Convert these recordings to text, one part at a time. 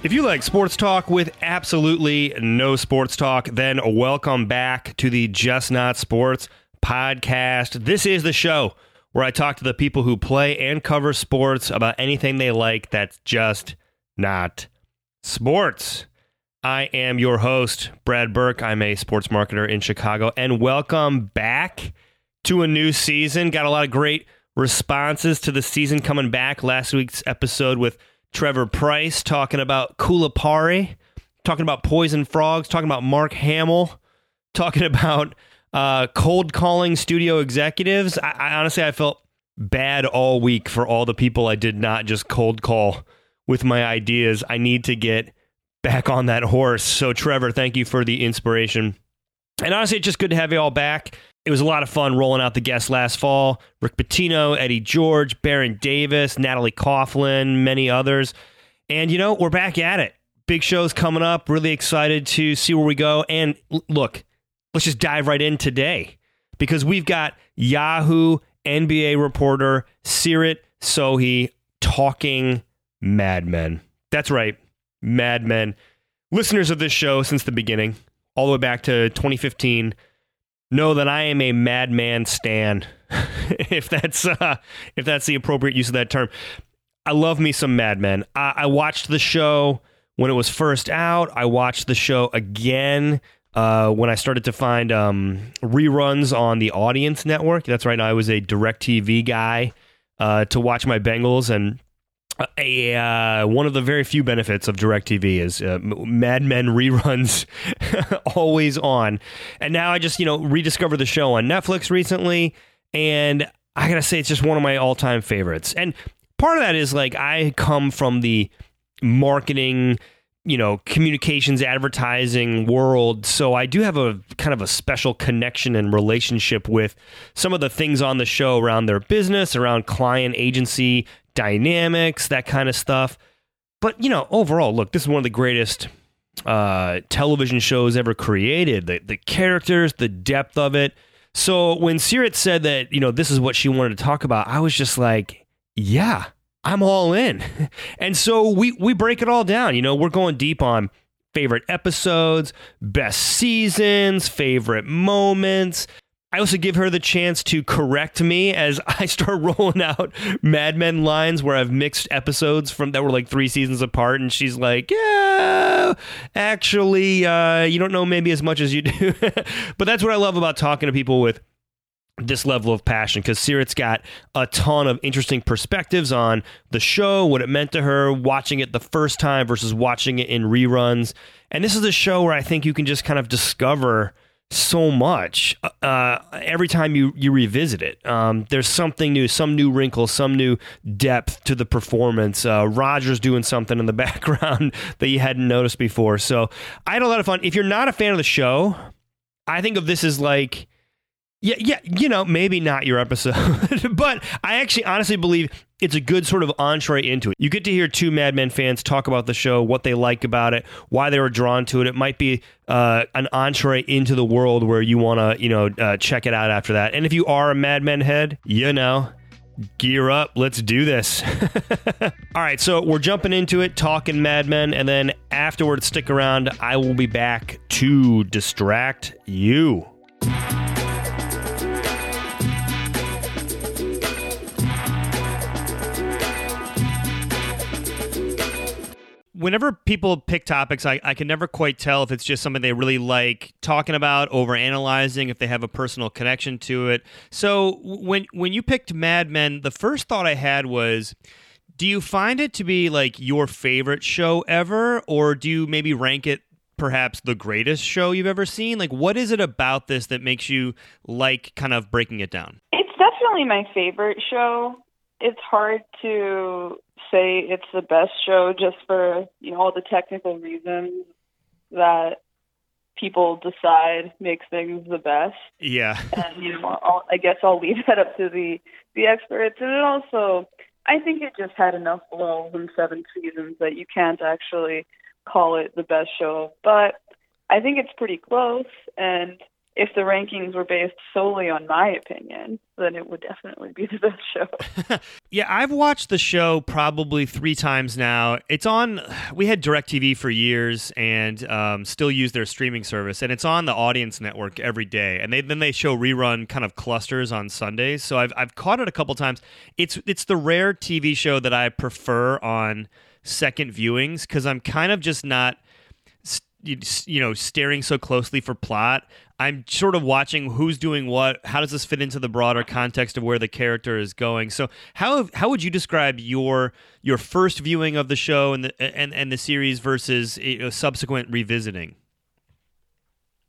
If you like sports talk with absolutely no sports talk, then welcome back to the Just Not Sports podcast. This is the show where I talk to the people who play and cover sports about anything they like that's just not sports. I am your host, Brad Burke. I'm a sports marketer in Chicago, and welcome back to a new season. Got a lot of great responses to the season coming back. Last week's episode with Trevor Price talking about Kulapari, talking about poison frogs, talking about Mark Hamill, talking about uh, cold calling studio executives. I, I honestly, I felt bad all week for all the people I did not just cold call with my ideas. I need to get back on that horse. So, Trevor, thank you for the inspiration. And honestly, it's just good to have you all back. It was a lot of fun rolling out the guests last fall. Rick Pitino, Eddie George, Baron Davis, Natalie Coughlin, many others. And, you know, we're back at it. Big shows coming up. Really excited to see where we go. And look, let's just dive right in today because we've got Yahoo NBA reporter Seerat Sohi talking Mad Men. That's right, Mad Men. Listeners of this show since the beginning, all the way back to 2015, know that I am a Mad Men stan. if that's uh, if that's the appropriate use of that term, I love me some Mad Men. I, I watched the show when it was first out. I watched the show again uh, when I started to find um, reruns on the Audience Network. That's right. I was a DirecTV guy uh, to watch my Bengals and. A, uh, one of the very few benefits of DirecTV is uh, Mad Men reruns always on. And now I just, you know, rediscovered the show on Netflix recently. And I got to say, it's just one of my all time favorites. And part of that is like I come from the marketing, you know, communications, advertising world. So I do have a kind of a special connection and relationship with some of the things on the show around their business, around client agency dynamics, that kind of stuff. But, you know, overall, look, this is one of the greatest uh, television shows ever created. The, the characters, the depth of it. So when Seerat said that, you know, this is what she wanted to talk about, I was just like, yeah, I'm all in. and so we we break it all down. You know, we're going deep on favorite episodes, best seasons, favorite moments. I also give her the chance to correct me as I start rolling out Mad Men lines where I've mixed episodes from that were like three seasons apart, and she's like, "Yeah, actually, uh, you don't know maybe as much as you do." but that's what I love about talking to people with this level of passion because Seerat's got a ton of interesting perspectives on the show, what it meant to her, watching it the first time versus watching it in reruns. And this is a show where I think you can just kind of discover so much uh, every time you, you revisit it. Um, there's something new, some new wrinkle, some new depth to the performance. Uh, Roger's doing something in the background that you hadn't noticed before. So I had a lot of fun. If you're not a fan of the show, I think of this as like yeah, yeah, you know, maybe not your episode, but I actually honestly believe it's a good sort of entree into it. You get to hear two Mad Men fans talk about the show, what they like about it, why they were drawn to it. It might be uh, an entree into the world where you want to, you know, uh, check it out after that. And if you are a Mad Men head, you know, gear up. Let's do this. All right, so we're jumping into it, talking Mad Men, and then afterwards, stick around. I will be back to distract you. Whenever people pick topics, I, I can never quite tell if it's just something they really like talking about, over analyzing, if they have a personal connection to it. So when when you picked Mad Men, the first thought I had was, do you find it to be like your favorite show ever, or do you maybe rank it perhaps the greatest show you've ever seen? Like, what is it about this that makes you like kind of breaking it down? It's definitely my favorite show. It's hard to say it's the best show just for you know all the technical reasons that people decide makes things the best. Yeah. and you know, I'll, I guess I'll leave that up to the the experts. And it also, I think it just had enough lulls in seven seasons that you can't actually call it the best show. But I think it's pretty close, and if the rankings were based solely on my opinion, then it would definitely be the best show. yeah, I've watched the show probably three times now. It's on, we had DirecTV for years and um, still use their streaming service, and it's on the Audience Network every day. And they, then they show rerun kind of clusters on Sundays. So I've, I've caught it a couple times. It's, it's the rare TV show that I prefer on second viewings because I'm kind of just not you know staring so closely for plot i'm sort of watching who's doing what how does this fit into the broader context of where the character is going so how how would you describe your your first viewing of the show and the and, and the series versus you know, subsequent revisiting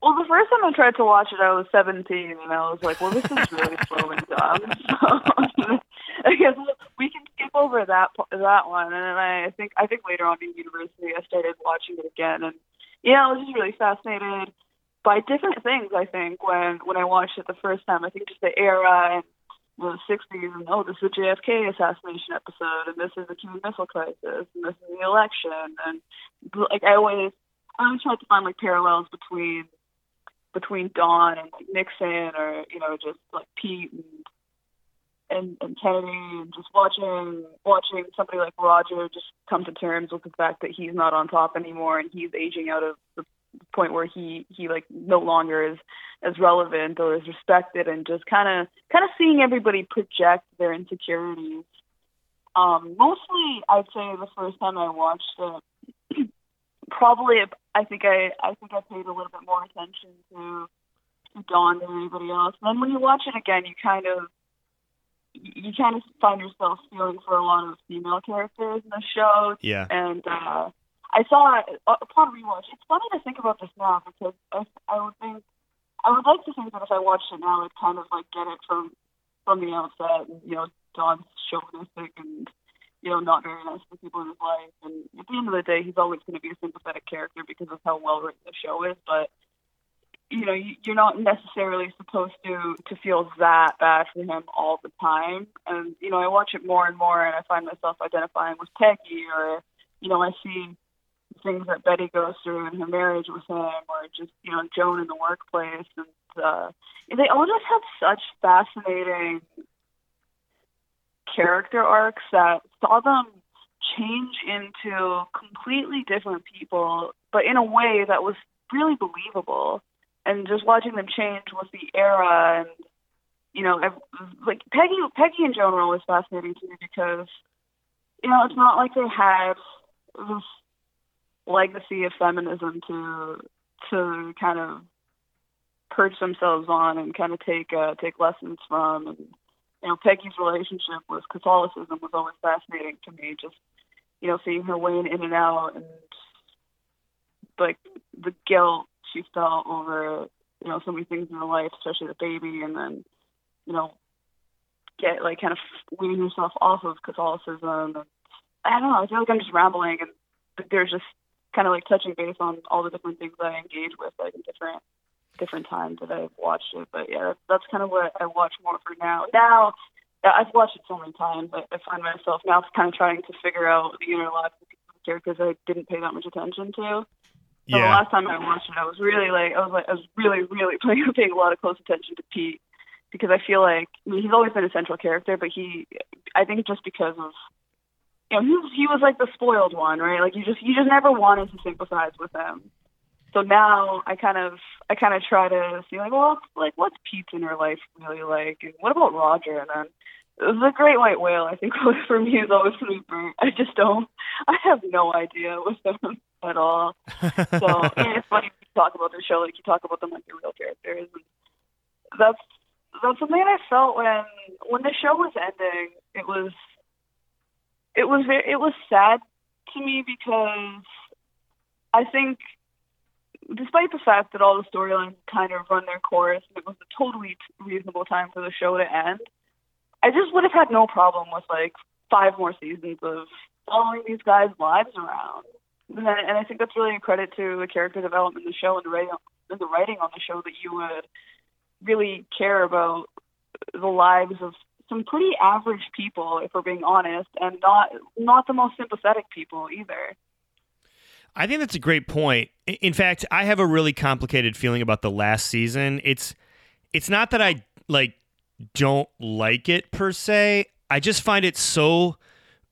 well, the first time I tried to watch it, I was 17, and I was like, "Well, this is really slowing down." So I guess we can skip over that that one. And then I think I think later on in university, I started watching it again, and yeah, I was just really fascinated by different things. I think when when I watched it the first time, I think just the era and the 60s, and oh, this is a JFK assassination episode, and this is the Cuban Missile Crisis, and this is the election, and like I always, I always tried to find like parallels between between Don and like Nixon, or you know, just like Pete and and, and Kennedy and just watching watching somebody like Roger just come to terms with the fact that he's not on top anymore and he's aging out of the point where he he like no longer is as relevant or as respected and just kind of kind of seeing everybody project their insecurities. Um mostly i'd say the first time i watched it probably i think i i think i paid a little bit more attention to to don than anybody else. And then when you watch it again you kind of you kind of find yourself feeling for a lot of female characters in the show. Yeah. And uh, I saw uh, upon rewatch. It's funny to think about this now because I, I would think I would like to think that if I watched it now, I'd kind of like get it from from the outset. And, you know, Don's chauvinistic and you know not very nice to people in his life. And at the end of the day, he's always going to be a sympathetic character because of how well written the show is. But you know you're not necessarily supposed to to feel that bad for him all the time. And you know i watch it more and more and i find myself identifying with peggy or you know i see things that betty goes through in her marriage with him or just you know joan in the workplace. And uh they all just have such fascinating character arcs that saw them change into completely different people but in a way that was really believable and just watching them change with the era and you know like Peggy Peggy and Joan were always fascinating to me because you know it's not like they had this legacy of feminism to to kind of perch themselves on and kind of take uh, take lessons from. And you know Peggy's relationship with Catholicism was always fascinating to me just you know seeing her wane in and out and like the guilt she felt over you know so many things in her life, especially the baby, and then you know get like kind of weaning herself off of Catholicism. And, I don't know. I feel like I'm just rambling, and there's just kind of like touching base on all the different things that I engage with, like in different different times that I've watched it. But yeah, that's, that's kind of what I watch more for now. Now I've watched it so many times. I, I find myself now kind of trying to figure out the inner lives of characters I didn't pay that much attention to. So yeah. the last time I watched it, I was really like, I was like, I was really, really paying, paying a lot of close attention to Pete because I feel like I mean, he's always been a central character, but he, I think just because of, you know, he was, he was like the spoiled one, right? Like you just, you just never wanted to sympathize with him. So now I kind of, I kind of try to see like, well, like what's Pete's inner life really like, and what about Roger? And then the Great White Whale, I think, for me is always super. I just don't. I have no idea with them at all. So and it's funny to talk about the show like you talk about them like they're real characters. And that's that's something I felt when when the show was ending. It was it was very, it was sad to me because I think despite the fact that all the storylines kind of run their course, and it was a totally reasonable time for the show to end. I just would have had no problem with like five more seasons of following these guys' lives around. And, I think that's really a credit to the character development in the show and the writing, and the writing on the show that you would really care about the lives of some pretty average people, if we're being honest, and not not the most sympathetic people either. I think that's a great point. In fact, I have a really complicated feeling about the last season. It's it's not that I like don't like it per se. I just find it so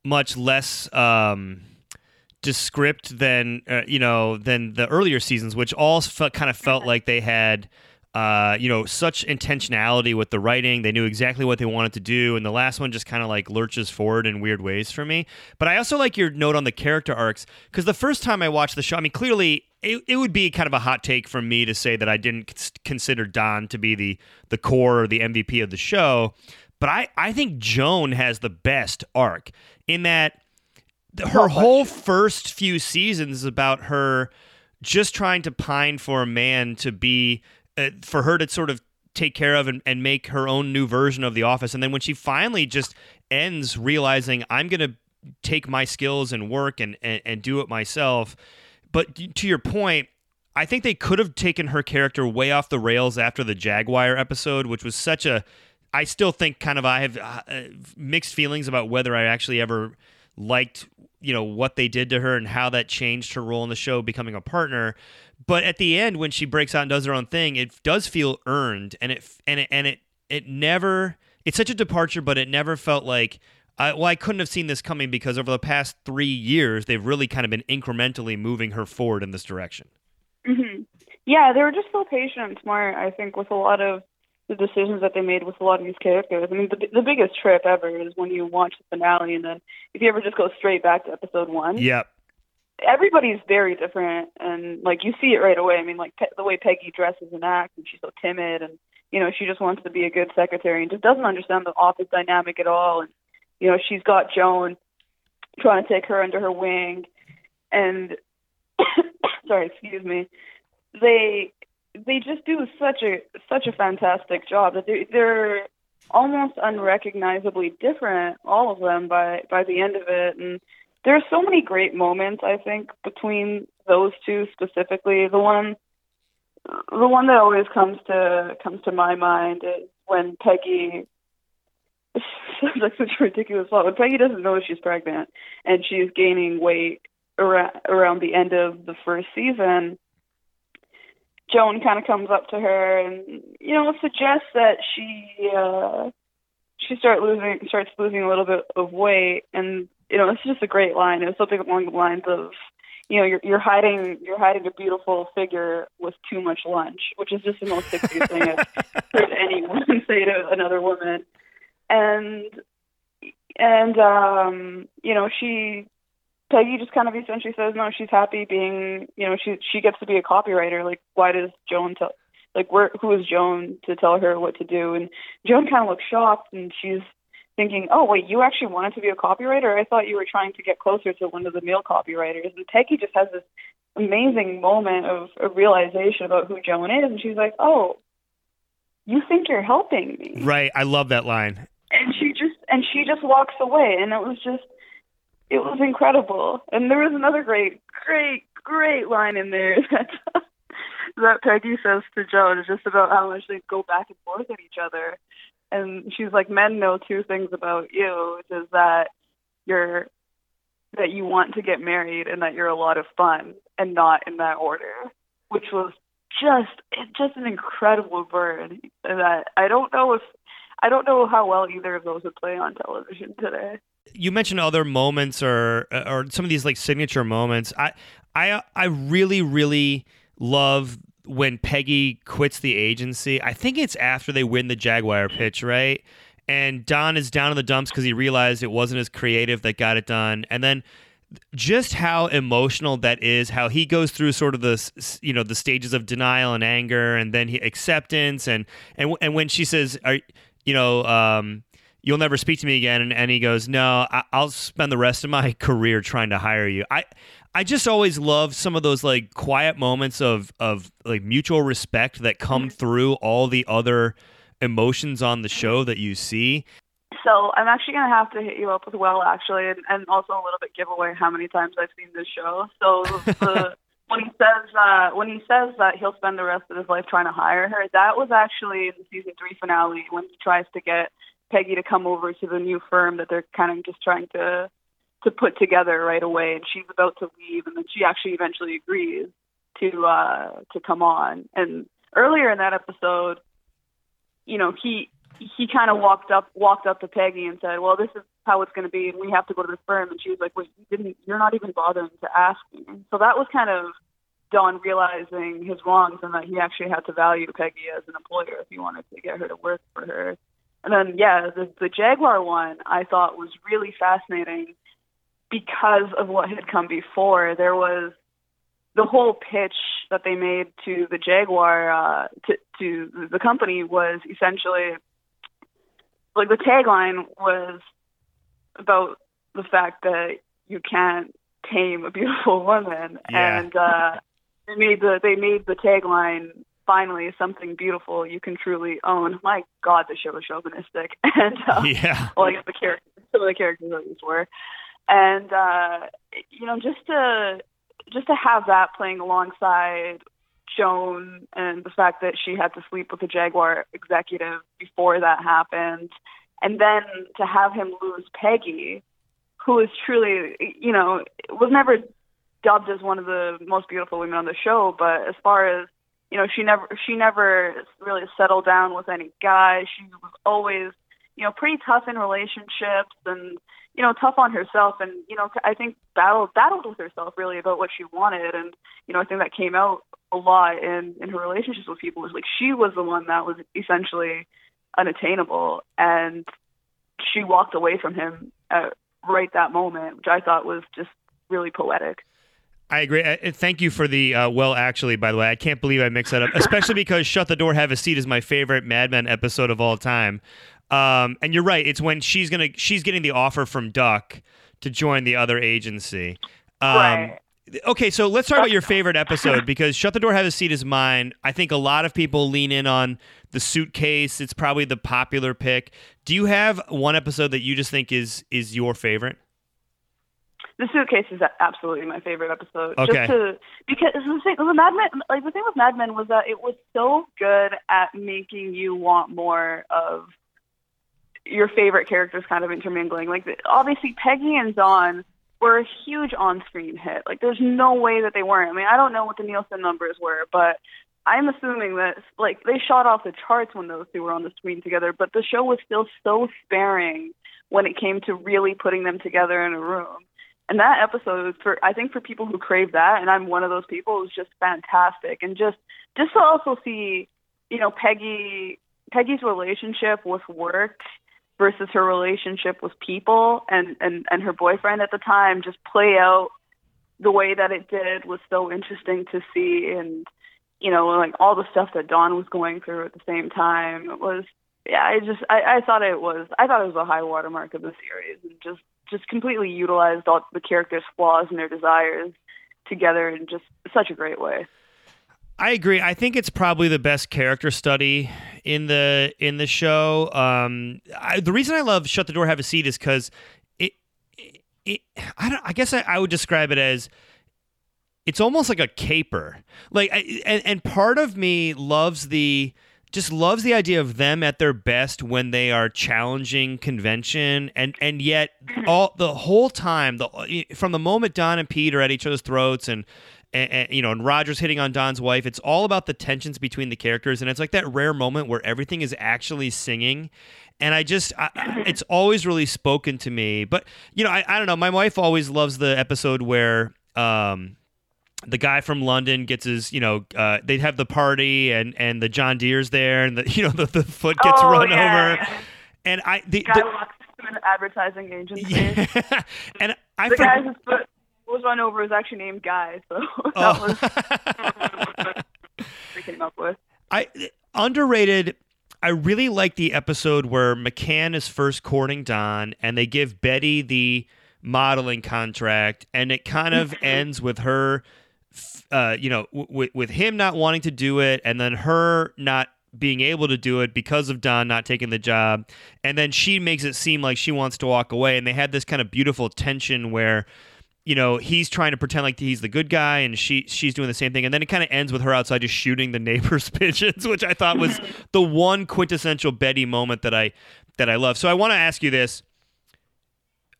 much less um, descript than uh, you know than the earlier seasons, which all felt, kind of felt like they had uh, you know, such intentionality with the writing. They knew exactly what they wanted to do, and the last one just kind of like lurches forward in weird ways for me. But I also like your note on the character arcs because the first time I watched the show, I mean, clearly it, it would be kind of a hot take from me to say that I didn't consider Don to be the the core or the MVP of the show, but I I think Joan has the best arc in that her whole first few seasons is about her just trying to pine for a man to be uh, for her to sort of take care of and, and make her own new version of the office. And then when she finally just ends realizing i'm going to take my skills and work and, and, and do it myself. But to your point i think they could have taken her character way off the rails after the jaguar episode which was such a i still think kind of i have uh, mixed feelings about whether i actually ever liked you know what they did to her and how that changed her role in the show becoming a partner but at the end, when she breaks out and does her own thing, it does feel earned, and it and it and it it never. It's such a departure, but it never felt like. I, well, I couldn't have seen this coming because over the past three years, they've really kind of been incrementally moving her forward in this direction. Mm-hmm. Yeah, they were just so patient smart. I think with a lot of the decisions that they made with a lot of these characters. I mean, the the biggest trip ever is when you watch the finale, and then if you ever just go straight back to episode one. Yep everybody's very different and like you see it right away i mean like pe- the way peggy dresses and acts and she's so timid and you know she just wants to be a good secretary and just doesn't understand the office dynamic at all and you know she's got joan trying to take her under her wing and sorry excuse me they they just do such a such a fantastic job that they're, they're almost unrecognizably different all of them by by the end of it and there are so many great moments I think between those two specifically. The one the one that always comes to comes to my mind is when Peggy sounds like such a ridiculous thought. When Peggy doesn't know she's pregnant and she's gaining weight around around the end of the first season, Joan kind of comes up to her and you know suggests that she uh she start losing starts losing a little bit of weight and you know, it's just a great line. It was something along the lines of, you know, you're you're hiding you're hiding a beautiful figure with too much lunch, which is just the most sexy thing I've heard anyone say to another woman. And and um, you know, she Peggy just kind of essentially says, no, she's happy being, you know, she she gets to be a copywriter. Like, why does Joan tell, like, where who is Joan to tell her what to do? And Joan kind of looks shocked, and she's thinking, oh, wait, you actually wanted to be a copywriter? I thought you were trying to get closer to one of the male copywriters. And Peggy just has this amazing moment of, of realization about who Joan is. And she's like, oh, you think you're helping me. Right. I love that line. And she just, and she just walks away. And it was just, it was incredible. And there was another great, great, great line in there that, that Peggy says to Joan, just about how much they go back and forth at each other and she's like, men know two things about you, which is that you're that you want to get married and that you're a lot of fun, and not in that order, which was just just an incredible burn that I don't know if I don't know how well either of those would play on television today. You mentioned other moments or or some of these like signature moments. I I I really really love when Peggy quits the agency. I think it's after they win the Jaguar pitch, right? And Don is down in the dumps because he realized it wasn't as creative that got it done. And then just how emotional that is, how he goes through sort of the you know the stages of denial and anger, and then he, acceptance, and and and when she says, "Are you know?" Um, You'll never speak to me again, and, and he goes, "No, I, I'll spend the rest of my career trying to hire you." I I just always love some of those like quiet moments of of like mutual respect that come mm-hmm. through all the other emotions on the show that you see. So I'm actually gonna have to hit you up with well, actually, and, and also a little bit give away how many times I've seen this show. So the, when he says uh, when he says that he'll spend the rest of his life trying to hire her, that was actually in the season three finale when he tries to get Peggy to come over to the new firm that they're kind of just trying to to put together right away. And she's about to leave, and then she actually eventually agrees to uh, to come on. And earlier in that episode, you know, he he kind of walked up walked up to Peggy and said, "Well, this is how it's going to be, and we have to go to the firm." And she was like, "Wait, you didn't? You're not even bothering to ask me." So that was kind of Don realizing his wrongs and that he actually had to value Peggy as an employer if he wanted to get her to work for her. And then, yeah, the, the Jaguar one I thought was really fascinating because of what had come before. There was the whole pitch that they made to the Jaguar uh, to to the company was essentially like the tagline was about the fact that you can't tame a beautiful woman, Yeah. and uh, they made the they made the tagline finally something beautiful you can truly own. My God, the show was chauvinistic, and uh, yeah. well, I guess the characters, some of the characters at least were, and uh, you know, just to just to have that playing alongside Joan and the fact that she had to sleep with a Jaguar executive before that happened, and then to have him lose Peggy, who is truly, you know, was never dubbed as one of the most beautiful women on the show, but as far as you know, she never she never really settled down with any guy. She was always, you know, pretty tough in relationships and you know, tough on herself and, you know, I think battled battled with herself really about what she wanted and, you know, I think that came out a lot in, in her relationships with people was like she was the one that was essentially unattainable and she walked away from him at right that moment, which I thought was just really poetic. I agree. Thank you for the uh, well, actually, by the way. I can't believe I mixed that up, especially because Shut the Door, Have a Seat is my favorite Mad Men episode of all time. Um, and you're right. It's when she's gonna she's getting the offer from Duck to join the other agency. Um, Right. Okay, so let's talk about your favorite episode because Shut the Door, Have a Seat is mine. I think a lot of people lean in on the suitcase. It's probably the popular pick. Do you have one episode that you just think is is your favorite? The suitcase is absolutely my favorite episode. Okay. Just to because the thing, the Mad Men, like the thing with Mad Men was that it was so good at making you want more of your favorite characters kind of intermingling. Like the, obviously Peggy and Don were a huge on-screen hit. Like there's no way that they weren't. I mean, I don't know what the Nielsen numbers were, but I'm assuming that like they shot off the charts when those two were on the screen together, but the show was still so sparing when it came to really putting them together in a room. And that episode for I think for people who crave that, and I'm one of those people, was just fantastic. And just just to also see, you know, Peggy Peggy's relationship with work versus her relationship with people and, and, and her boyfriend at the time just play out the way that it did was so interesting to see and you know, like all the stuff that Don was going through at the same time. It was yeah, I just I, I thought it was I thought it was a high watermark of the series and just just completely utilized all the characters' flaws and their desires together in just such a great way. I agree. I think it's probably the best character study in the in the show. Um, I, the reason I love Shut the Door, Have a Seat is because it, it. I don't. I guess I, I would describe it as it's almost like a caper. Like, I, and and part of me loves the just loves the idea of them at their best when they are challenging convention and and yet all the whole time the from the moment Don and Pete are at each other's throats and and, and, you know, and Roger's hitting on Don's wife. It's all about the tensions between the characters, and it's like that rare moment where everything is actually singing. And I just, I, I- it's always really spoken to me. But you know, I, I don't know. My wife always loves the episode where um, the guy from London gets his, you know, uh, they have the party, and and the John Deere's there, and the you know the, the foot gets Oh, run yeah. over, and I the, Guy the walks into an advertising agency. yeah, and I The for- guy whose foot was run over is actually named Guy, so that Oh. was we came up with. I underrated. I really like the episode where McCann is first courting Don, and they give Betty the modeling contract, and it kind of ends with her, uh, you know, w- with him not wanting to do it, and then her not being able to do it because of Don not taking the job, and then she makes it seem like she wants to walk away, and they had this kind of beautiful tension where you know he's trying to pretend like he's the good guy and she she's doing the same thing and then it kind of ends with her outside just shooting the neighbor's pigeons which i thought was the one quintessential betty moment that i that I love. So I want to ask you this: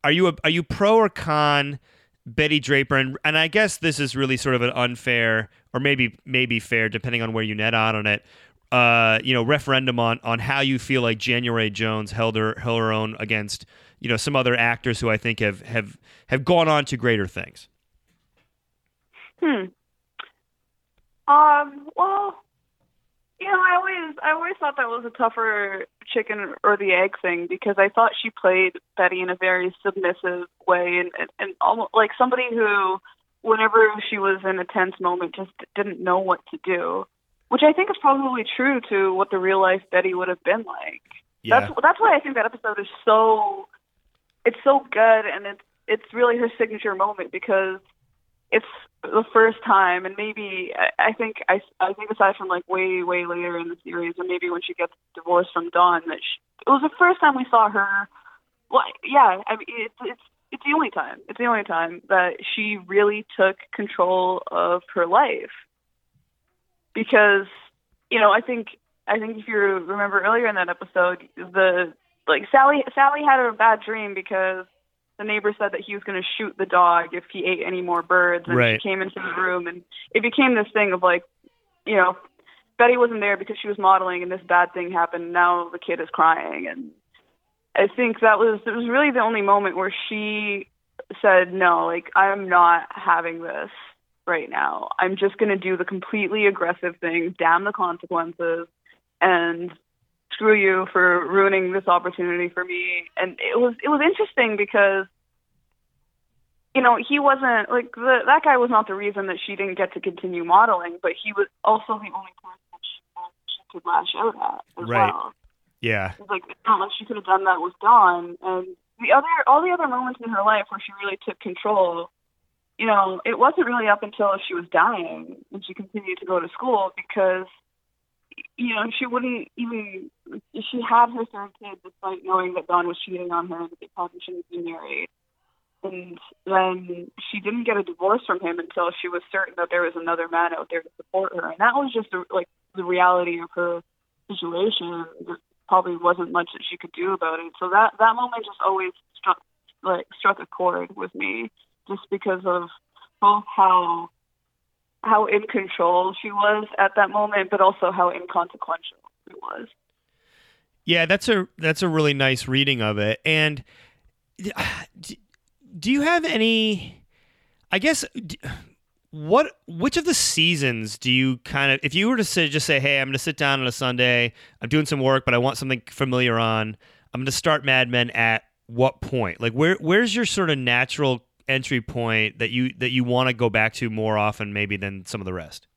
Are you a, are you pro or con Betty Draper? And and I guess this is really sort of an unfair, or maybe maybe fair, depending on where you net out on it. Uh, you know, referendum on on how you feel like January Jones held her held her own against you know some other actors who I think have have have gone on to greater things. Hmm. Um. Well, you know, I always I always thought that was a tougher chicken or the egg thing because I thought she played Betty in a very submissive way and and, and almost like somebody who, whenever she was in a tense moment, just didn't know what to do. Which I think is probably true to what the real life Betty would have been like. Yeah. That's that's why I think that episode is so it's so good and it's it's really her signature moment because it's the first time and maybe I, think I, I think aside from like way way later in the series and maybe when she gets divorced from Don that she, it was the first time we saw her well yeah I mean it's it's it's the only time it's the only time that she really took control of her life. Because you know I think I think if you remember earlier in that episode the like Sally Sally had a bad dream because the neighbor said that he was going to shoot the dog if he ate any more birds and Right. she came into the room and it became this thing of like you know Betty wasn't there because she was modeling and this bad thing happened now the kid is crying and I think that was it was really the only moment where she said no like I'm not having this right now I'm just going to do the completely aggressive thing damn the consequences and screw you for ruining this opportunity for me and it was it was interesting because you know he wasn't like the that guy was not the reason that she didn't get to continue modeling but he was also the only person that she, she could lash out at as Right. well Yeah. like it's not like she could have done that with Don and the other all the other moments in her life where she really took control you know it wasn't really up until she was dying and she continued to go to school because you know she wouldn't even she had her third kid despite knowing that Don was cheating on her and that they probably shouldn't be married. And then she didn't get a divorce from him until she was certain that there was another man out there to support her. And that was just the, like the reality of her situation. There probably wasn't much that she could do about it. So that that moment just always struck like struck a chord with me just because of both how how in control she was at that moment but also how inconsequential it was Yeah, that's a that's a really nice reading of it. And do you have any? I guess what which of the seasons do you kind of if you were to just say, hey, I'm going to sit down on a Sunday, I'm doing some work, but I want something familiar on. I'm going to start Mad Men at what point? Like where where's your sort of natural entry point that you that you want to go back to more often maybe than some of the rest?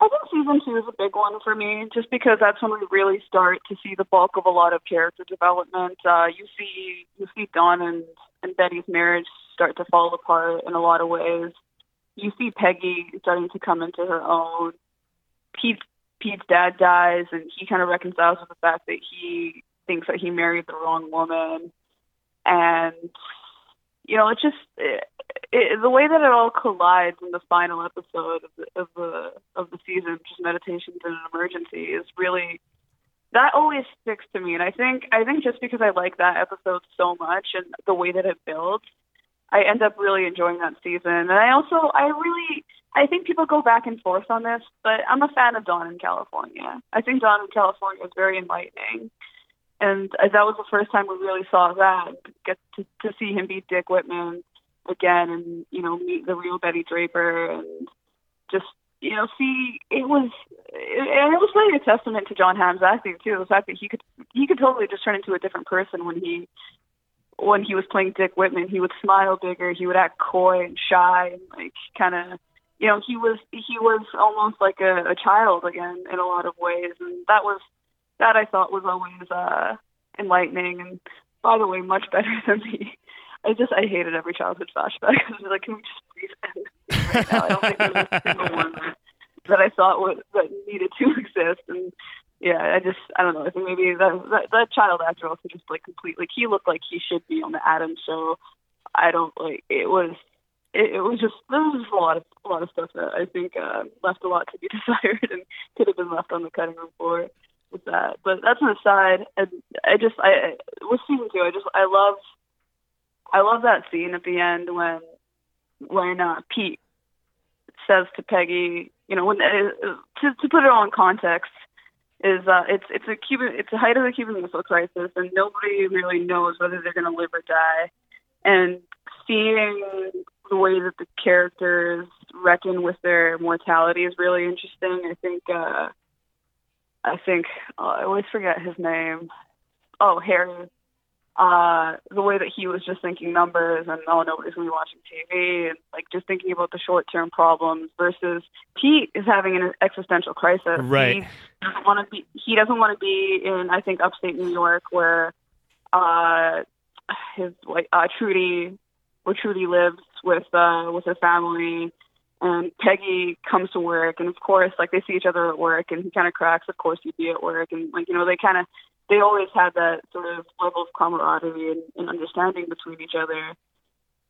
I think season two is a big one for me, just because that's when we really start to see the bulk of a lot of character development. Uh, you see, you see Don and and Betty's marriage start to fall apart in a lot of ways. You see Peggy starting to come into her own. Pete Pete's dad dies, and he kind of reconciles with the fact that he thinks that he married the wrong woman, and you know, it's just it, it, the way that it all collides in the final episode of the of the of the season, is Meditations in an Emergency, is really that always sticks to me. And I think I think just because I like that episode so much and the way that it builds, I end up really enjoying that season. And I also I really I think people go back and forth on this, but I'm a fan of Don in California. I think Don in California is very enlightening. And that was the first time we really saw that, get to, to see him beat Dick Whitman again and, you know, meet the real Betty Draper and just, you know, see, it was, and it was really a testament to Jon Hamm's acting too, the fact that he could, he could totally just turn into a different person when he, when he was playing Dick Whitman, he would smile bigger, he would act coy and shy and like kind of, you know, he was, he was almost like a, a child again in a lot of ways. And that was, that I thought was always uh, enlightening and, by the way, much better than the. I just I hated every childhood flashback. I was like, can we just please end right now? I don't think there was a single one that, I thought was that needed to exist. And yeah, I just I don't know. I think maybe that that, that child actor also just like complete like he looked like he should be on the Adams show. I don't like it was. It, it was just there was just a lot of a lot of stuff that I think uh, left a lot to be desired and could have been left on the cutting room floor. With that. But that's an aside. And I just I with season two, I just I love I love that scene at the end when when uh, Pete says to Peggy, you know, when uh, to to put it all in context, is uh, it's it's a Cuban it's the height of the Cuban Missile Crisis, and nobody really knows whether they're going to live or die. And seeing the way that the characters reckon with their mortality is really interesting. I think uh, I think oh, I always forget his name. Oh, Harry. Uh, the way that he was just thinking numbers and oh nobody's gonna be watching TV and like just thinking about the short term problems versus Pete is having an existential crisis. Right. He doesn't want to be. He doesn't want to be in I think upstate New York where uh his like uh, Trudy where Trudy lives with uh with her family and Peggy comes to work and of course like they see each other at work and he kind of cracks of course you'd be at work and like you know they kind of they always had that sort of level of camaraderie and, and understanding between each other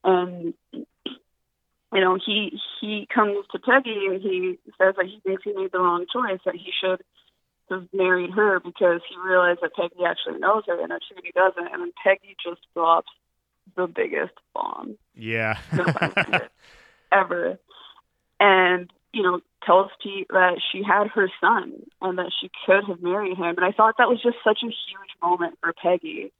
and you know he he comes to Peggy and he says that he thinks he made the wrong choice that he should have married her because he realized that Peggy actually knows her and that Trudy doesn't and then Peggy just drops the biggest bomb Yeah. ever. And, you know, tells Pete that she had her son and that she could have married him. And I thought that was just such a huge moment for Peggy.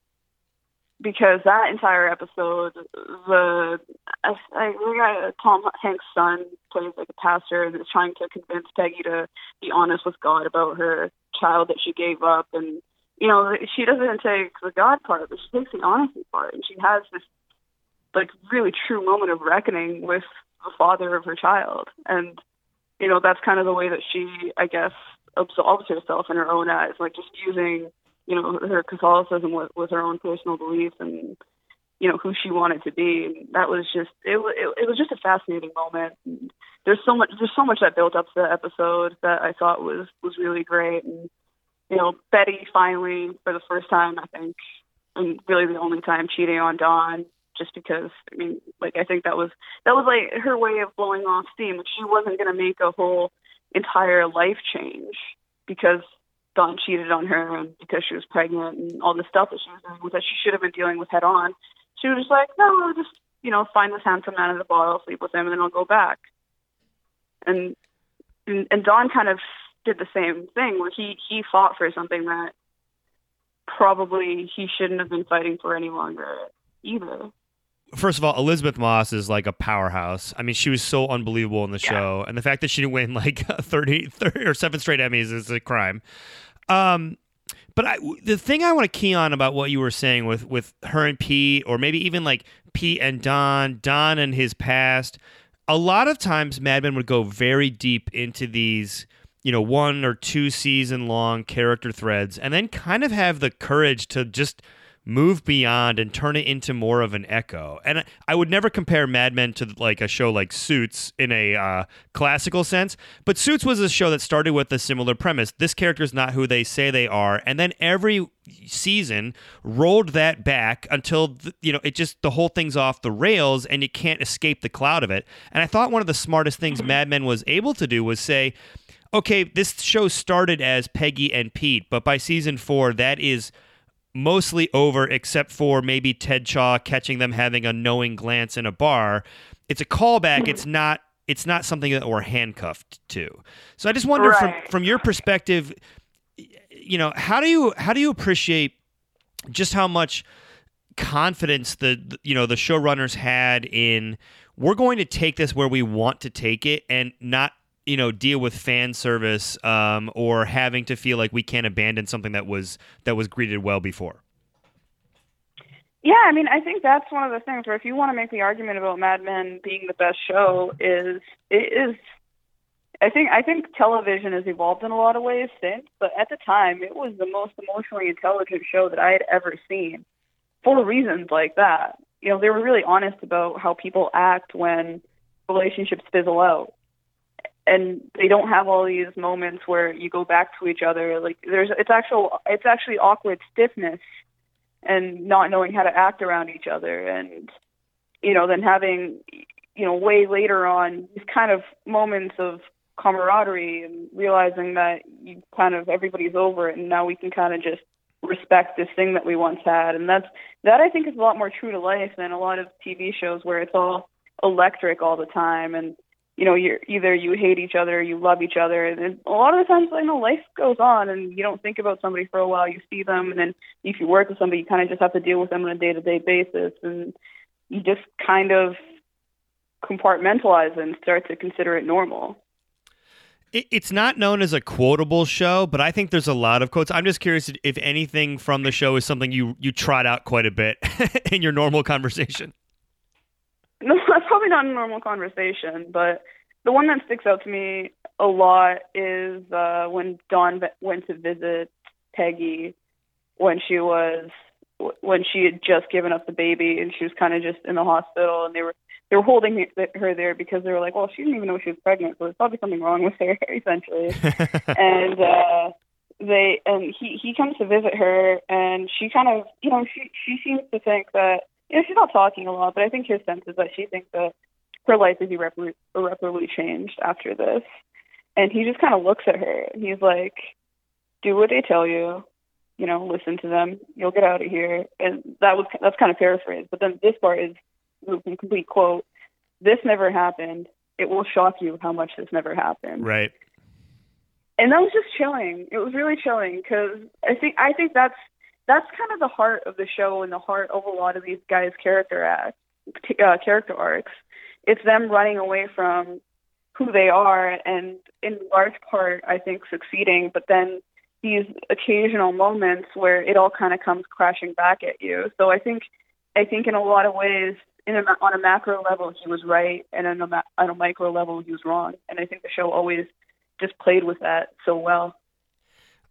Because that entire episode, the I, I uh, Tom Hanks' son plays like a pastor and is trying to convince Peggy to be honest with God about her child that she gave up, and you know she doesn't take the God part, but she takes the honesty part, and she has this like really true moment of reckoning with the father of her child. And you know that's kind of the way that she i guess absolves herself in her own eyes like just using you know her catholicism with with her own personal beliefs and you know who she wanted to be. And that was just it it, it was just a fascinating moment. And there's so much there's so much that built up to the episode that i thought was was really great. And you know betty finally for the first time i think and really the only time cheating on Don just because I mean like I think that was that was like her way of blowing off steam. She wasn't gonna make a whole entire life change because Don cheated on her and because she was pregnant and all the stuff that she was doing with that she should have been dealing with head on. She was just like, No, I'll just, you know, find this handsome man at the bar, I'll sleep with him and then I'll go back. And and, and Don kind of did the same thing where he he fought for something that probably he shouldn't have been fighting for any longer either. First of all, Elisabeth Moss is like a powerhouse. I mean, she was so unbelievable in the Yeah. show, and the fact that she didn't win like 30, 30 or seven straight Emmys is a crime. Um, but I, the thing I want to key on about what you were saying with with her and Pete, or maybe even like Pete and Don, Don and his past. A lot of times, Mad Men would go very deep into these, you know, one or two season long character threads, and then kind of have the courage to just move beyond and turn it into more of an echo. And I- would never compare Mad Men to like a show like Suits in a uh, classical sense, but Suits was a show that started with a similar premise. This character is not who they say they are, and then every season rolled that back until you know it just the whole thing's off the rails and you can't escape the cloud of it. And I thought one of the smartest things Mad Men was able to do was say okay, this show started as Peggy and Pete, but by season four, that is mostly over, except for maybe Ted Shaw catching them having a knowing glance in a bar. It's a callback. It's not. It's not something that we're handcuffed to. So I just wonder, Right. from from your perspective, you know, how do you how do you appreciate just how much confidence the the- you know the showrunners had in we're going to take this where we want to take it and not you know deal with fan service um, or having to feel like we can't abandon something that was that was greeted well before Yeah, I mean, I think that's one of the things where if you want to make the argument about Mad Men being the best show, is it is. I think I think television has evolved in a lot of ways since, but at the time, it was the most emotionally intelligent show that I had ever seen, for reasons like that. You know, they were really honest about how people act when relationships fizzle out, and they don't have all these moments where you go back to each other. Like there's, it's actual, it's actually awkward stiffness and not knowing how to act around each other. And you know then having you know way later on these kind of moments of camaraderie and realizing that you kind of everybody's over it and now we can kind of just respect this thing that we once had. And that's that I think is a lot more true to life than a lot of TV shows where it's all electric all the time. And you know you're either you hate each other or you love each other and a lot of the times you know life goes on and you don't think about somebody for a while you see them and then if you work with somebody you kind of just have to deal with them on a day to day basis and you just kind of compartmentalize and start to consider it normal It's not known as a quotable show, but I think there's a lot of quotes. I'm just curious if anything from the show is something you you trot out quite a bit in your normal conversation. No, that's probably not a normal conversation, but the one that sticks out to me a lot is uh, when Don went to visit Peggy when she was when she had just given up the baby and she was kind of just in the hospital and they were they were holding her there because they were like, well, she didn't even know she was pregnant, so there's probably something wrong with her, essentially. and uh, they and he he comes to visit her, and she kind of you know she she seems to think that you know she's not talking a lot, but I think his sense is that she thinks that her life is irreparably, irreparably changed after this, and he just kind of looks at her and he's like, do what they tell you. You know, listen to them. You'll get out of here. And that was that's kind of paraphrased, but then this part is the complete quote. This never happened. It will shock you how much this never happened right. and that was just chilling. It was really chilling because I think I think that's that's kind of the heart of the show and the heart of a lot of these guys' character acts, uh, character arcs. It's them running away from who they are, and in large part, I think succeeding. But then these occasional moments where it all kind of comes crashing back at you. So I think I think in a lot of ways, in a, on a macro level, he was right, and on a, on a micro level, he was wrong. And I think the show always just played with that so well.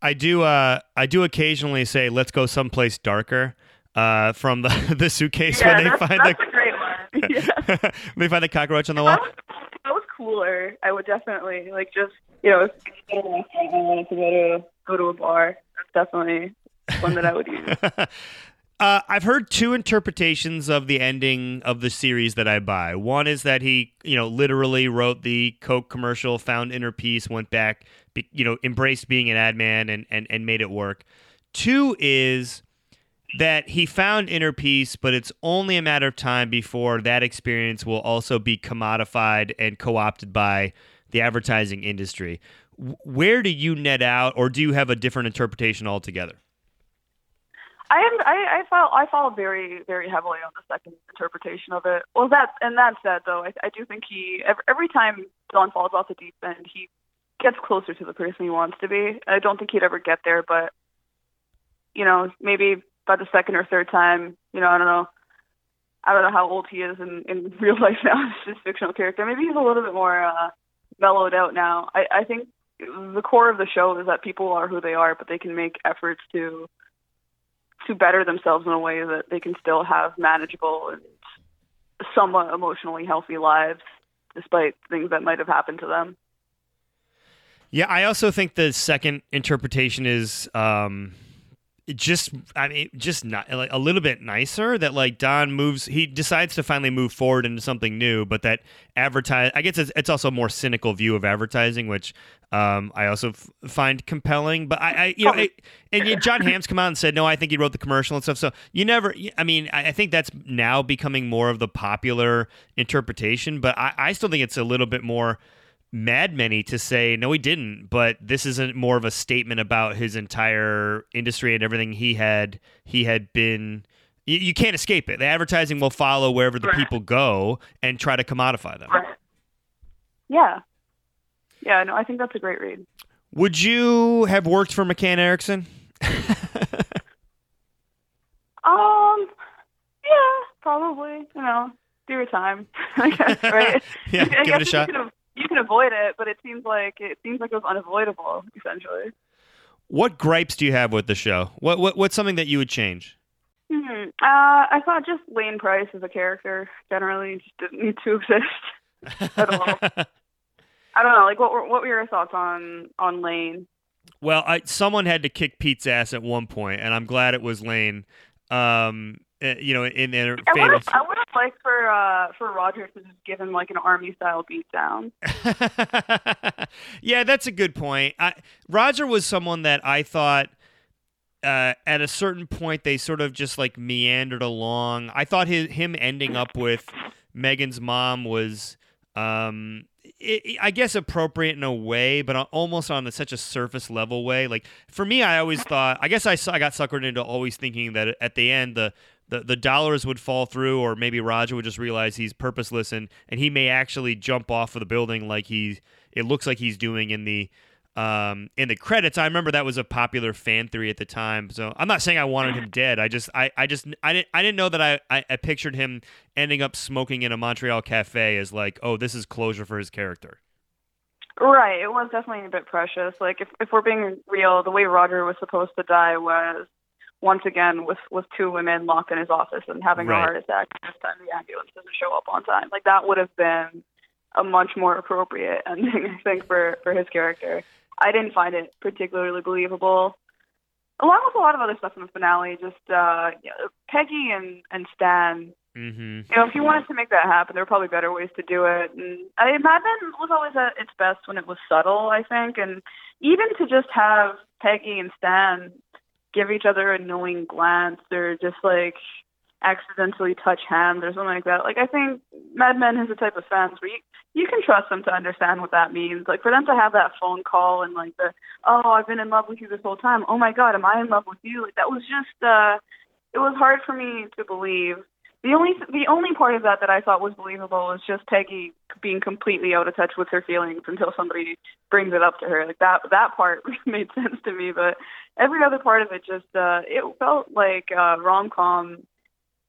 I do. Uh, I do occasionally say, "Let's go someplace darker." Uh, from the the suitcase yeah, when they find the great one. yeah. they find the cockroach on the That wall. was, that was cooler. I would definitely like just you know I had a restaurant, I wanted to go to go to a bar. That's definitely one that I would use. Uh, I've heard two interpretations of the ending of the series that I buy. One is that he, you know, literally wrote the Coke commercial, found inner peace, went back, you know, embraced being an ad man and, and, and made it work. Two is that he found inner peace, but it's only a matter of time before that experience will also be commodified and co opted by the advertising industry. Where do you net out, or do you have a different interpretation altogether? I am I, I follow I follow very very heavily on the second interpretation of it. Well, that and that said, though, I, I do think he every time Don falls off the deep end, he gets closer to the person he wants to be. I don't think he'd ever get there, but you know, maybe by the second or third time, you know, I don't know. I don't know how old he is in, in real life now. This is fictional character. Maybe he's a little bit more uh, mellowed out now. I, I think the core of the show is that people are who they are, but they can make efforts to to better themselves in a way that they can still have manageable and somewhat emotionally healthy lives despite things that might have happened to them. Yeah, I also think the second interpretation is um just I mean just not like a little bit nicer that like Don moves he decides to finally move forward into something new but that advertise I guess it's, it's also a more cynical view of advertising which um I also f- find compelling but I, I you know it, and yet Jon Hamm's come out and said no I think he wrote the commercial and stuff so you never I mean I, I think that's now becoming more of the popular interpretation but I, I still think it's a little bit more Mad Many to say no, he didn't. But this isn't more of a statement about his entire industry and everything he had he had been. You, you can't escape it. The advertising will follow wherever the Right. people go and try to commodify them. Right. Yeah. Yeah, no, I think that's a great read. Would you have worked for McCann Erickson? Um, yeah, probably. You know, do your time, I guess, right? Yeah, I give it a shot. You can, avoid it, but it seems like it seems like it was unavoidable, essentially. What gripes do you have with the show? What, what what's something that you would change? Hmm. Uh, I thought just Lane Pryce as a character generally just didn't need to exist. At all. I don't know. Like, what were what were your thoughts on on Lane? Well, I, someone had to kick Pete's ass at one point, and I'm glad it was Lane. Um, uh, you know, in their I would fatal. have I like for uh for Roger to just give him like an army style beatdown. yeah, that's a good point. I, Roger was someone that I thought uh, at a certain point they sort of just like meandered along. I thought his, him ending up with Megan's mom was, um, it, I guess, appropriate in a way, but almost on a, such a surface level way. Like for me, I always thought, I guess I, I got suckered into always thinking that at the end the the, the dollars would fall through, or maybe Roger would just realize he's purposeless and, and he may actually jump off of the building like he it looks like he's doing in the um, in the credits. I remember that was a popular fan theory at the time. So I'm not saying I wanted him dead. I just I, I just I didn't I didn't know that I, I, I pictured him ending up smoking in a Montreal cafe as like, oh, this is closure for his character. Right. It was definitely a bit precious. Like if if we're being real, the way Roger was supposed to die was once again with with two women locked in his office and having right. a heart attack this time the ambulance doesn't show up on time. Like that would have been a much more appropriate ending, I think, for for his character. I didn't find it particularly believable. Along with a lot of other stuff in the finale, just uh, you know, Peggy and and Stan. Mm-hmm. You know, if you wanted to make that happen, there were probably better ways to do it. And I mean, Mad was always at its best when it was subtle, I think, and even to just have Peggy and Stan give each other a knowing glance or just like accidentally touch hands or something like that. Like I think Mad Men has a type of fans where you you can trust them to understand what that means. Like for them to have that phone call and like the oh I've been in love with you this whole time. Oh my God, am I in love with you? Like that was just uh it was hard for me to believe. The only the only part of that that I thought was believable was just Peggy being completely out of touch with her feelings until somebody brings it up to her. Like that that part made sense to me, but every other part of it just uh it felt like a rom com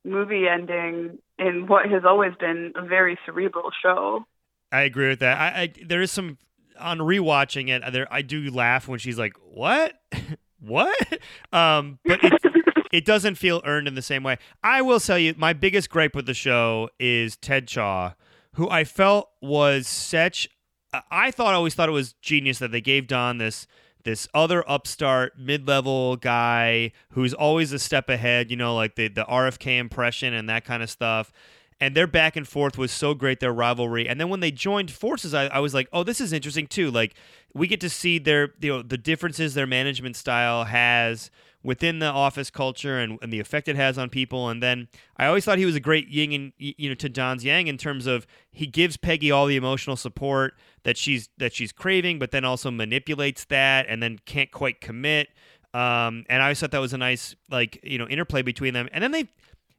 movie ending in what has always been a very cerebral show. I agree with that. I, I there is some on rewatching it. There I do laugh when she's like, "What? what?" Um, but it, it doesn't feel earned in the same way. I will tell you, my biggest gripe with the show is Ted Chaough, who I felt was such. I thought always thought it was genius that they gave Don this this other upstart mid-level guy who's always a step ahead, you know, like the the RFK impression and that kind of stuff. And their back and forth was so great, their rivalry. And then when they joined forces, I, I was like, oh, this is interesting too. Like we get to see their you know the differences their management style has within the office culture and, and the effect it has on people. And then I always thought he was a great yin and you know to Don's yang in terms of he gives Peggy all the emotional support that she's that she's craving, but then also manipulates that and then can't quite commit. Um, and I always thought that was a nice like you know interplay between them. And then they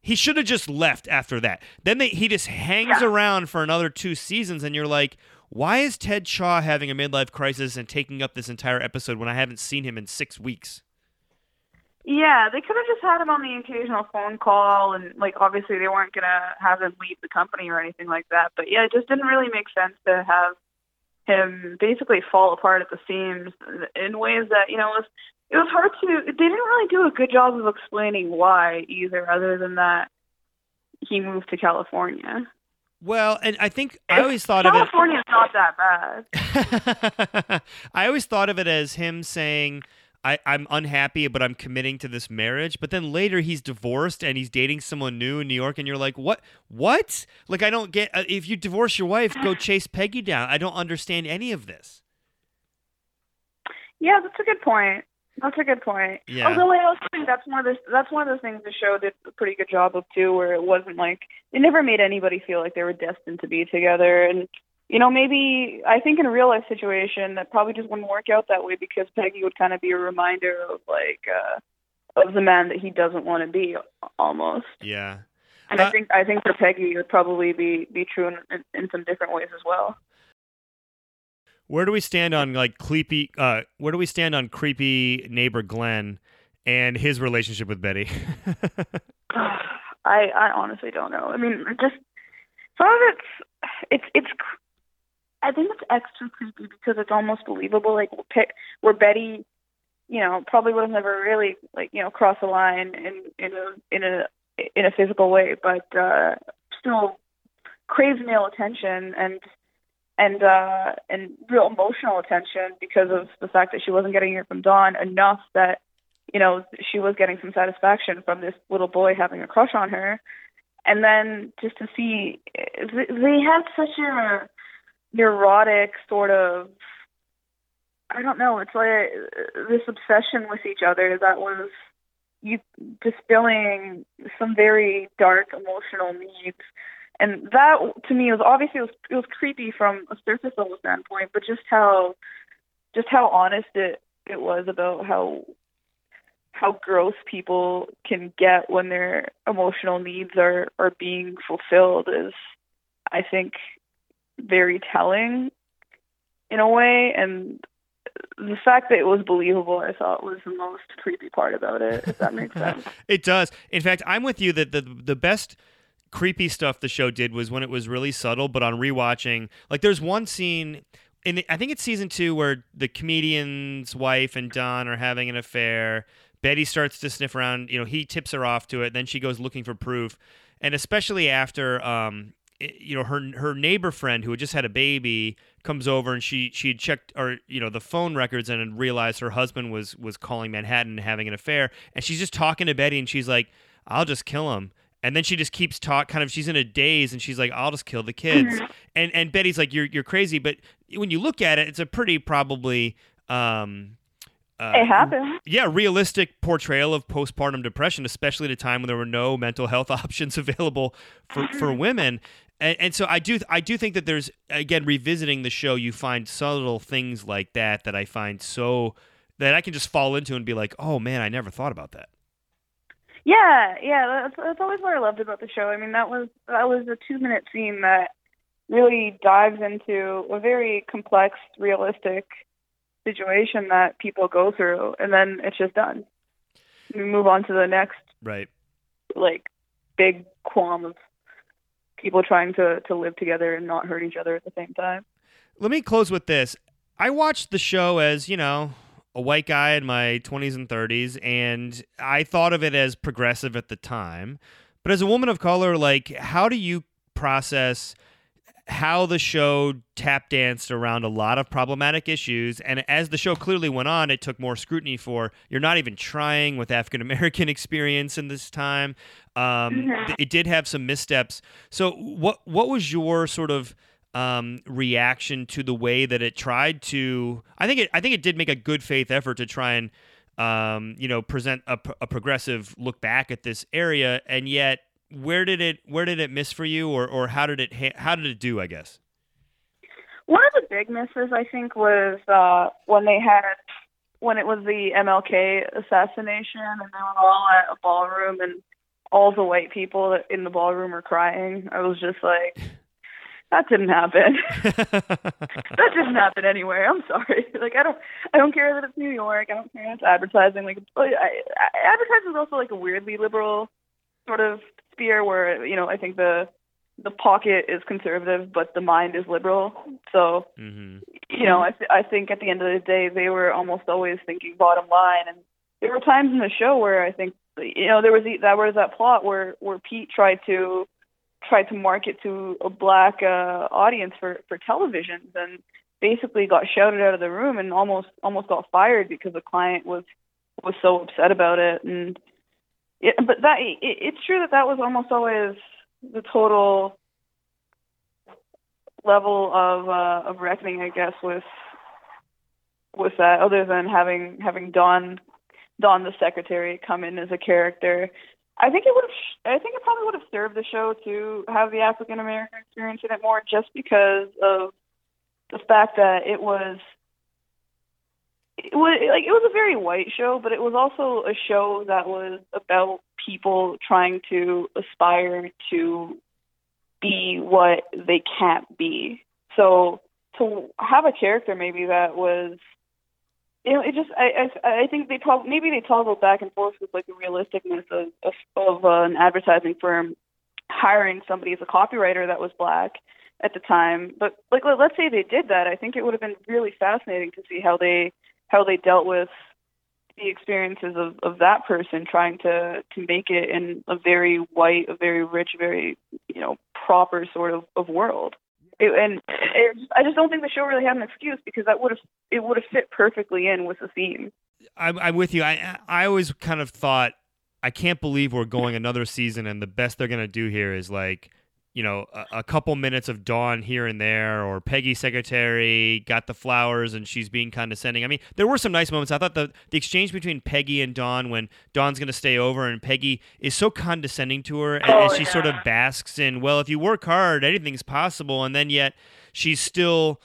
he should have just left after that. Then they, he just hangs yeah. around for another two seasons, and you're like, why is Ted Chaough having a midlife crisis and taking up this entire episode when I haven't seen him in six weeks? Yeah, they could have just had him on the occasional phone call, and like obviously they weren't gonna have him leave the company or anything like that. But yeah, it just didn't really make sense to have him basically fall apart at the seams in ways that you know was it was hard to. They didn't really do a good job of explaining why either, other than that he moved to California. Well, and I think I always thought of it. California's not that bad. I always thought of it as him saying I, I'm unhappy, but I'm committing to this marriage. But then later he's divorced and he's dating someone new in New York, and you're like, what? What? Like, I don't get. Uh, if you divorce your wife, go chase Peggy down. I don't understand any of this. Yeah, that's a good point. That's a good point. Yeah. Although I also think that's one of the that's one of the things the show did a pretty good job of too, where it wasn't like it never made anybody feel like they were destined to be together, and you know, maybe I think in a real life situation that probably just wouldn't work out that way because Peggy would kind of be a reminder of like uh of the man that he doesn't want to be almost. Yeah. And uh, I think I think for Peggy it would probably be be true in, in, in some different ways as well. Where do we stand on like creepy uh where do we stand on creepy neighbor Glenn and his relationship with Betty? I I honestly don't know. I mean, just some of it's it's it's I think it's extra creepy because it's almost believable. Like where Betty, you know, probably would have never really like you know crossed the line in in a in a in a physical way, but uh, still craves male attention and and uh and real emotional attention because of the fact that she wasn't getting it from Don enough that you know she was getting some satisfaction from this little boy having a crush on her and then just to see they had such a neurotic sort of I don't know. It's like this obsession with each other that was you distilling some very dark emotional needs, and that to me was obviously it was, it was creepy from a surface level standpoint, but just how just how honest it it was about how how gross people can get when their emotional needs are are being fulfilled is I think very telling in a way and the fact that it was believable, I thought, was the most creepy part about it. If that makes sense. it does. In fact, I'm with you that the the best creepy stuff the show did was when it was really subtle, but on rewatching, like there's one scene in the, I think it's season two where the comedian's wife and Don are having an affair. Betty starts to sniff around. You know, he tips her off to it. Then she goes looking for proof, and especially after um, you know her her neighbor friend who had just had a baby comes over and she she had checked or you know the phone records and realized her husband was was calling Manhattan and having an affair. And she's just talking to Betty and she's like I'll just kill him. And then she just keeps talk kind of she's in a daze and she's like I'll just kill the kids. Mm-hmm. and and Betty's like you're you're crazy. But when you look at it it's a pretty probably um uh, it happened. yeah, realistic portrayal of postpartum depression, especially at a time when there were no mental health options available for, for women. And, and so I do I do think that there's again revisiting the show, you find subtle things like that that I find so that I can just fall into and be like, oh man, I never thought about that. Yeah, yeah, that's that's always what I loved about the show. I mean, that was that was a two minute scene that really dives into a very complex, realistic situation that people go through, and then it's just done. We move on to the next Right. like big qualm of people trying to to live together and not hurt each other at the same time. Let me close with this. I watched the show as, you know, a white guy in my 20s and 30s, and I thought of it as progressive at the time. But as a woman of color, like, how do you process how the show tap danced around a lot of problematic issues? And as the show clearly went on, it took more scrutiny for you're not even trying with African American experience in this time. Um, It did have some missteps. So, what what was your sort of um, reaction to the way that it tried to. I think it. I think it did make a good faith effort to try and um, you know present a, a progressive look back at this area, and yet where did it where did it miss for you, or or how did it ha- how did it do? I guess. One of the big misses, I think, was uh, when they had when it was the MLK assassination, and they were all at a ballroom, and all the white people in the ballroom were crying. I was just like, that didn't happen. that didn't happen anywhere. I'm sorry. Like I don't, I don't care that it's New York. I don't care that it's advertising. Like I, I, advertising is also like a weirdly liberal sort of sphere where you know I think the the pocket is conservative, but the mind is liberal. So hmm you know, I th- I think at the end of the day, they were almost always thinking bottom line. And there were times in the show where I think, you know, there was the, that was that plot where where Pete tried to tried to market to a black uh, audience for for televisions and basically got shouted out of the room and almost almost got fired because the client was was so upset about it. And it, but that it, it's true that that was almost always the total level of uh, of reckoning, I guess, with with that. Other than having having Don Dawn the secretary come in as a character, I think it would have. I think it probably would have served the show to have the African American experience in it more, just because of the fact that it was. It was like it was a very white show, but it was also a show that was about people trying to aspire to be what they can't be. So to have a character maybe that was you know, it just I I, I think they probably maybe they toggled back and forth with like the realisticness of of, of uh, an advertising firm hiring somebody as a copywriter that was black at the time. But like let, let's say they did that, I think it would have been really fascinating to see how they how they dealt with the experiences of, of that person trying to to make it in a very white, a very rich, very you know proper sort of, of world. It, and it, I just don't think the show really had an excuse because that would have it would have fit perfectly in with the theme. I'm, I'm with you. I I always kind of thought I can't believe we're going another season, and the best they're gonna do here is like you know, a, a, couple minutes of Dawn here and there, or Peggy Secretary got the flowers and she's being condescending. I mean, there were some nice moments. I thought the, the exchange between Peggy and Dawn when Dawn's going to stay over and Peggy is so condescending to her, and, oh, and she yeah. sort of basks in, well, if you work hard, anything's possible, and then yet she's still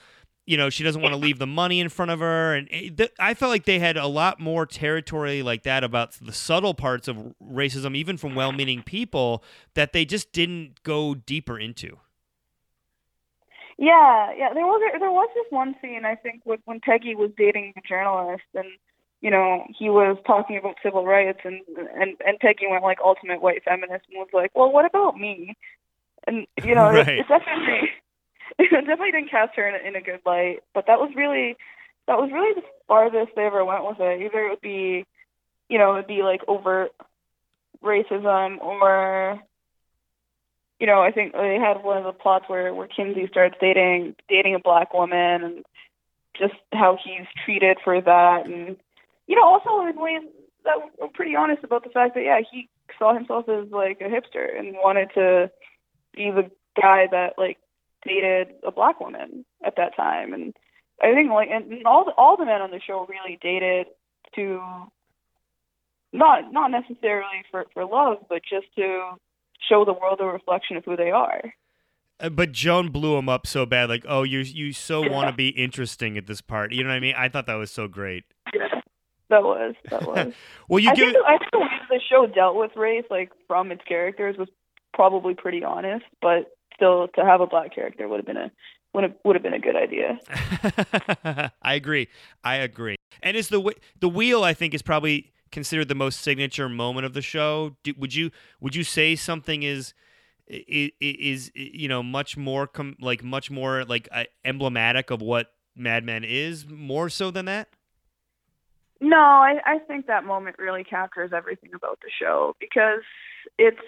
you know she doesn't want to leave the money in front of her and eh, th- i felt like they had a lot more territory like that about the subtle parts of racism even from well-meaning people that they just didn't go deeper into yeah yeah there was there was this one scene i think with when peggy was dating a journalist and you know he was talking about civil rights and and and peggy went like ultimate white feminist and was like well what about me and you know right. it, it definitely it definitely didn't cast her in a, in a good light. But that was really that was really the farthest they ever went with it. Either it would be, you know, it would be like overt racism, or you know, I think they had one of the plots where where Kinsey starts dating dating a black woman, and just how he's treated for that, and you know, also in ways that were pretty honest about the fact that yeah, he saw himself as like a hipster and wanted to be the guy that like dated a black woman at that time, and I think like and all the, all the men on the show really dated to not not necessarily for for love, but just to show the world a reflection of who they are. Uh, but Joan blew him up so bad, like, oh, you you so want to be interesting at this part. You know what I mean? I thought that was so great. Yeah, that was that was. well, you I give think, I think the way the show dealt with race, like from its characters, was probably pretty honest, but still to have a black character would have been a would have would have been a good idea. I agree. I agree. And is the the wheel? I think is probably considered the most signature moment of the show. Do, would you would you say something is is, is you know much more com, like much more like uh, emblematic of what Mad Men is more so than that? No, I, I think that moment really captures everything about the show because it's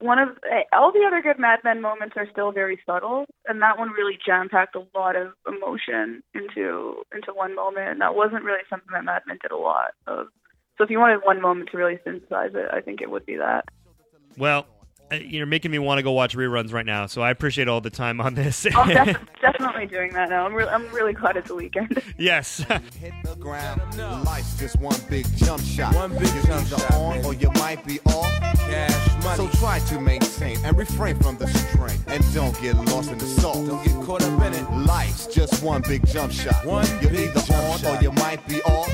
one of all the other good Mad Men moments are still very subtle, and that one really jam packed a lot of emotion into into one moment. And that wasn't really something that Mad Men did a lot of. So if you wanted one moment to really synthesize it, I think it would be that. Well, Uh, you're making me want to go watch reruns right now. So I appreciate all the time on this. I'm oh, def- definitely doing that now. I'm, re- I'm really glad it's a weekend. yes. Hit the ground. Life's just one big jump shot. One big You're jump shot, on or you might be off. Cash money. So try to maintain and refrain from the strain. And don't get lost in the sauce. Don't get caught up in it. Life's just one big jump shot. One You're big either jump on shot. or you might be off.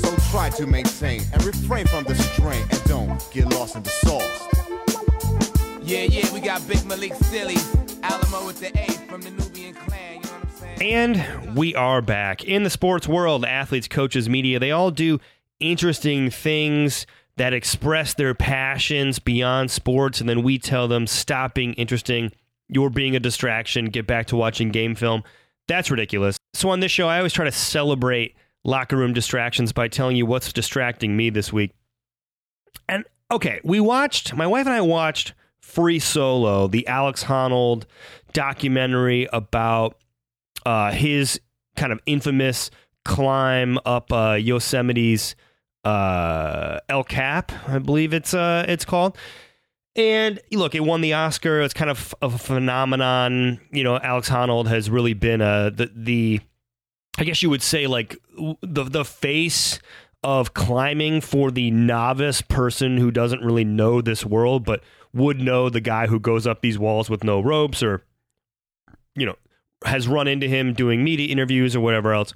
So try to maintain and refrain from the strain. And don't get lost in the sauce. Yeah, yeah, we got Big Malik Silly, Alamo with the A from the Nubian clan, you know what I'm saying? And we are back. In the sports world, athletes, coaches, media, they all do interesting things that express their passions beyond sports, and then we tell them, stop being interesting. You're being a distraction. Get back to watching game film. That's ridiculous. So, on this show, I always try to celebrate locker room distractions by telling you what's distracting me this week. And okay, we watched, my wife and I watched Free Solo, the Alex Honnold documentary about uh, his kind of infamous climb up uh, Yosemite's uh, El Cap, I believe it's uh, it's called. And look, it won the Oscar. It's kind of a phenomenon. You know, Alex Honnold has really been a the, the I guess you would say like the the face of climbing for the novice person who doesn't really know this world, but would know the guy who goes up these walls with no ropes or you know has run into him doing media interviews or whatever else.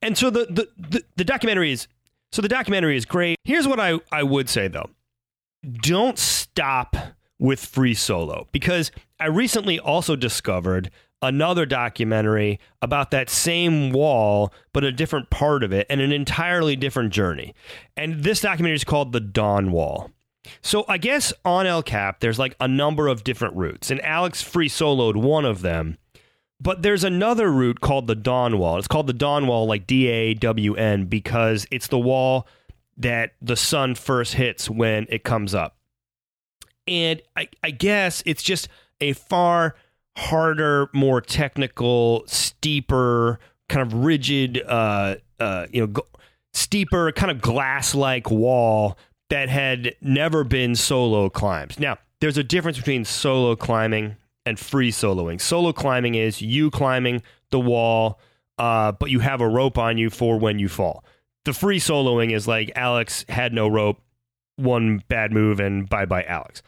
And so the the, the, the documentary is so the documentary is great. Here's what I, I would say though. Don't stop with free solo because I recently also discovered another documentary about that same wall, but a different part of it and an entirely different journey. And this documentary is called The Dawn Wall. So I guess on El Cap, there's like a number of different routes, and Alex free soloed one of them. But there's another route called the Dawn Wall. It's called the Dawn Wall, like D A W N, because it's the wall that the sun first hits when it comes up. And I, I guess it's just a far harder, more technical, steeper, kind of rigid, uh, uh, you know, g- steeper, kind of glass like wall that had never been solo climbs. Now, there's a difference between solo climbing and free soloing. Solo climbing is you climbing the wall, uh, but you have a rope on you for when you fall. The free soloing is like Alex had no rope, one bad move, and bye bye Alex.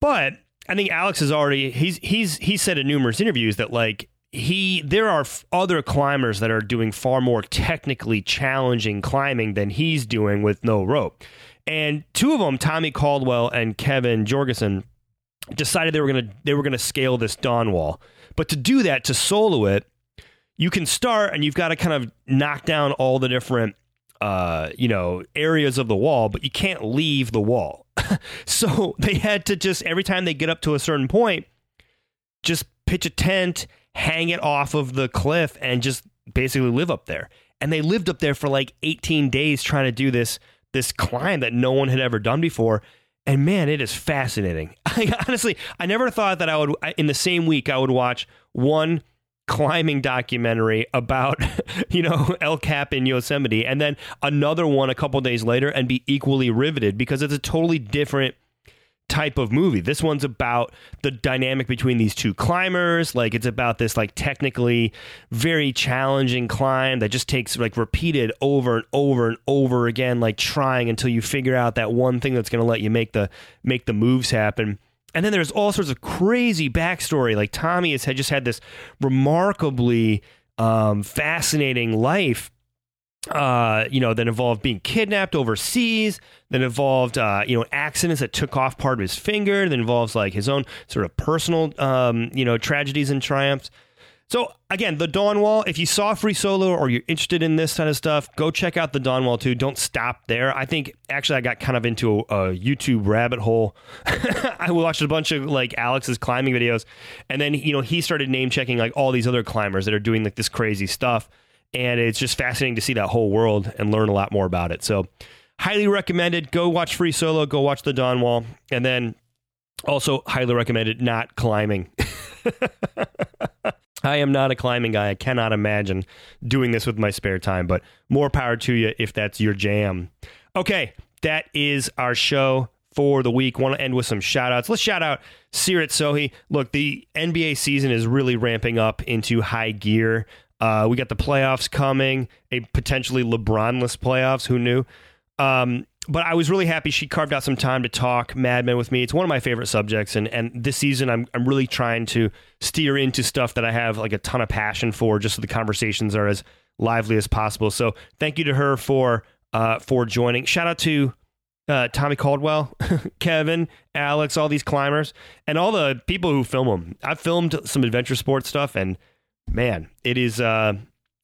But I think Alex has already he's he's he said in numerous interviews that like he there are f- other climbers that are doing far more technically challenging climbing than he's doing with no rope. And two of them, Tommy Caldwell and Kevin Jorgeson, decided they were gonna they were gonna scale this dawn wall. But to do that, to solo it, you can start and you've got to kind of knock down all the different uh, you know areas of the wall, but you can't leave the wall. so they had to just every time they get up to a certain point, just pitch a tent, hang it off of the cliff, and just basically live up there. And they lived up there for like 18 days trying to do this this climb that no one had ever done before. And man, it is fascinating. Honestly, I never thought that I would in the same week I would watch one climbing documentary about you know El Cap in Yosemite and then another one a couple days later and be equally riveted because it's a totally different type of movie. This one's about the dynamic between these two climbers. Like it's about this like technically very challenging climb that just takes like repeated over and over and over again, like trying until you figure out that one thing that's going to let you make the make the moves happen. And then there's all sorts of crazy backstory. Like Tommy has had just had this remarkably um, fascinating life uh, you know, that involved being kidnapped overseas, that involved, uh, you know, accidents that took off part of his finger, that involves like his own sort of personal, um, you know, tragedies and triumphs. So again, the Dawn Wall. If you saw Free Solo or you're interested in this kind of stuff, go check out the Dawn Wall too. Don't stop there. I think actually I got kind of into a, a YouTube rabbit hole. I watched a bunch of like Alex's climbing videos, and then you know he started name checking like all these other climbers that are doing like this crazy stuff and it's just fascinating to see that whole world and learn a lot more about it. So, highly recommended. Go watch Free Solo. Go watch the Dawn Wall, and then also highly recommended not climbing. I am not a climbing guy. I cannot imagine doing this with my spare time, but more power to you if that's your jam. Okay, that is our show for the week. Want to end with some shout outs. Let's shout out Seerat Sohi. Look, the NBA season is really ramping up into high gear. Uh, we got the playoffs coming, a potentially LeBronless playoffs. Who knew? Um, but I was really happy she carved out some time to talk Mad Men with me. It's one of my favorite subjects, and and this season I'm I'm really trying to steer into stuff that I have like a ton of passion for, just so the conversations are as lively as possible. So thank you to her for uh, for joining. Shout out to uh, Tommy Caldwell, Kevin, Alex, all these climbers, and all the people who film them. I've filmed some adventure sports stuff, and man, it is uh,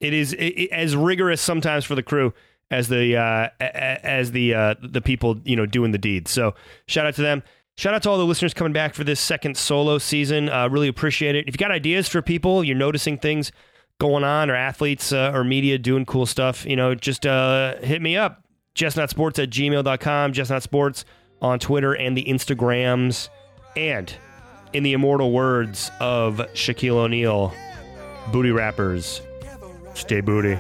it is it, it, as rigorous sometimes for the crew as the uh, as the uh, the people you know doing the deed. So shout out to them. Shout out to all the listeners coming back for this second solo season. Uh, really appreciate it. If you got ideas for people, you're noticing things going on, or athletes uh, or media doing cool stuff, you know, just uh, hit me up. JessNotSports at gmail.com, JessNotSports on Twitter and the Instagrams. And in the immortal words of Shaquille O'Neal, booty rappers, stay booty.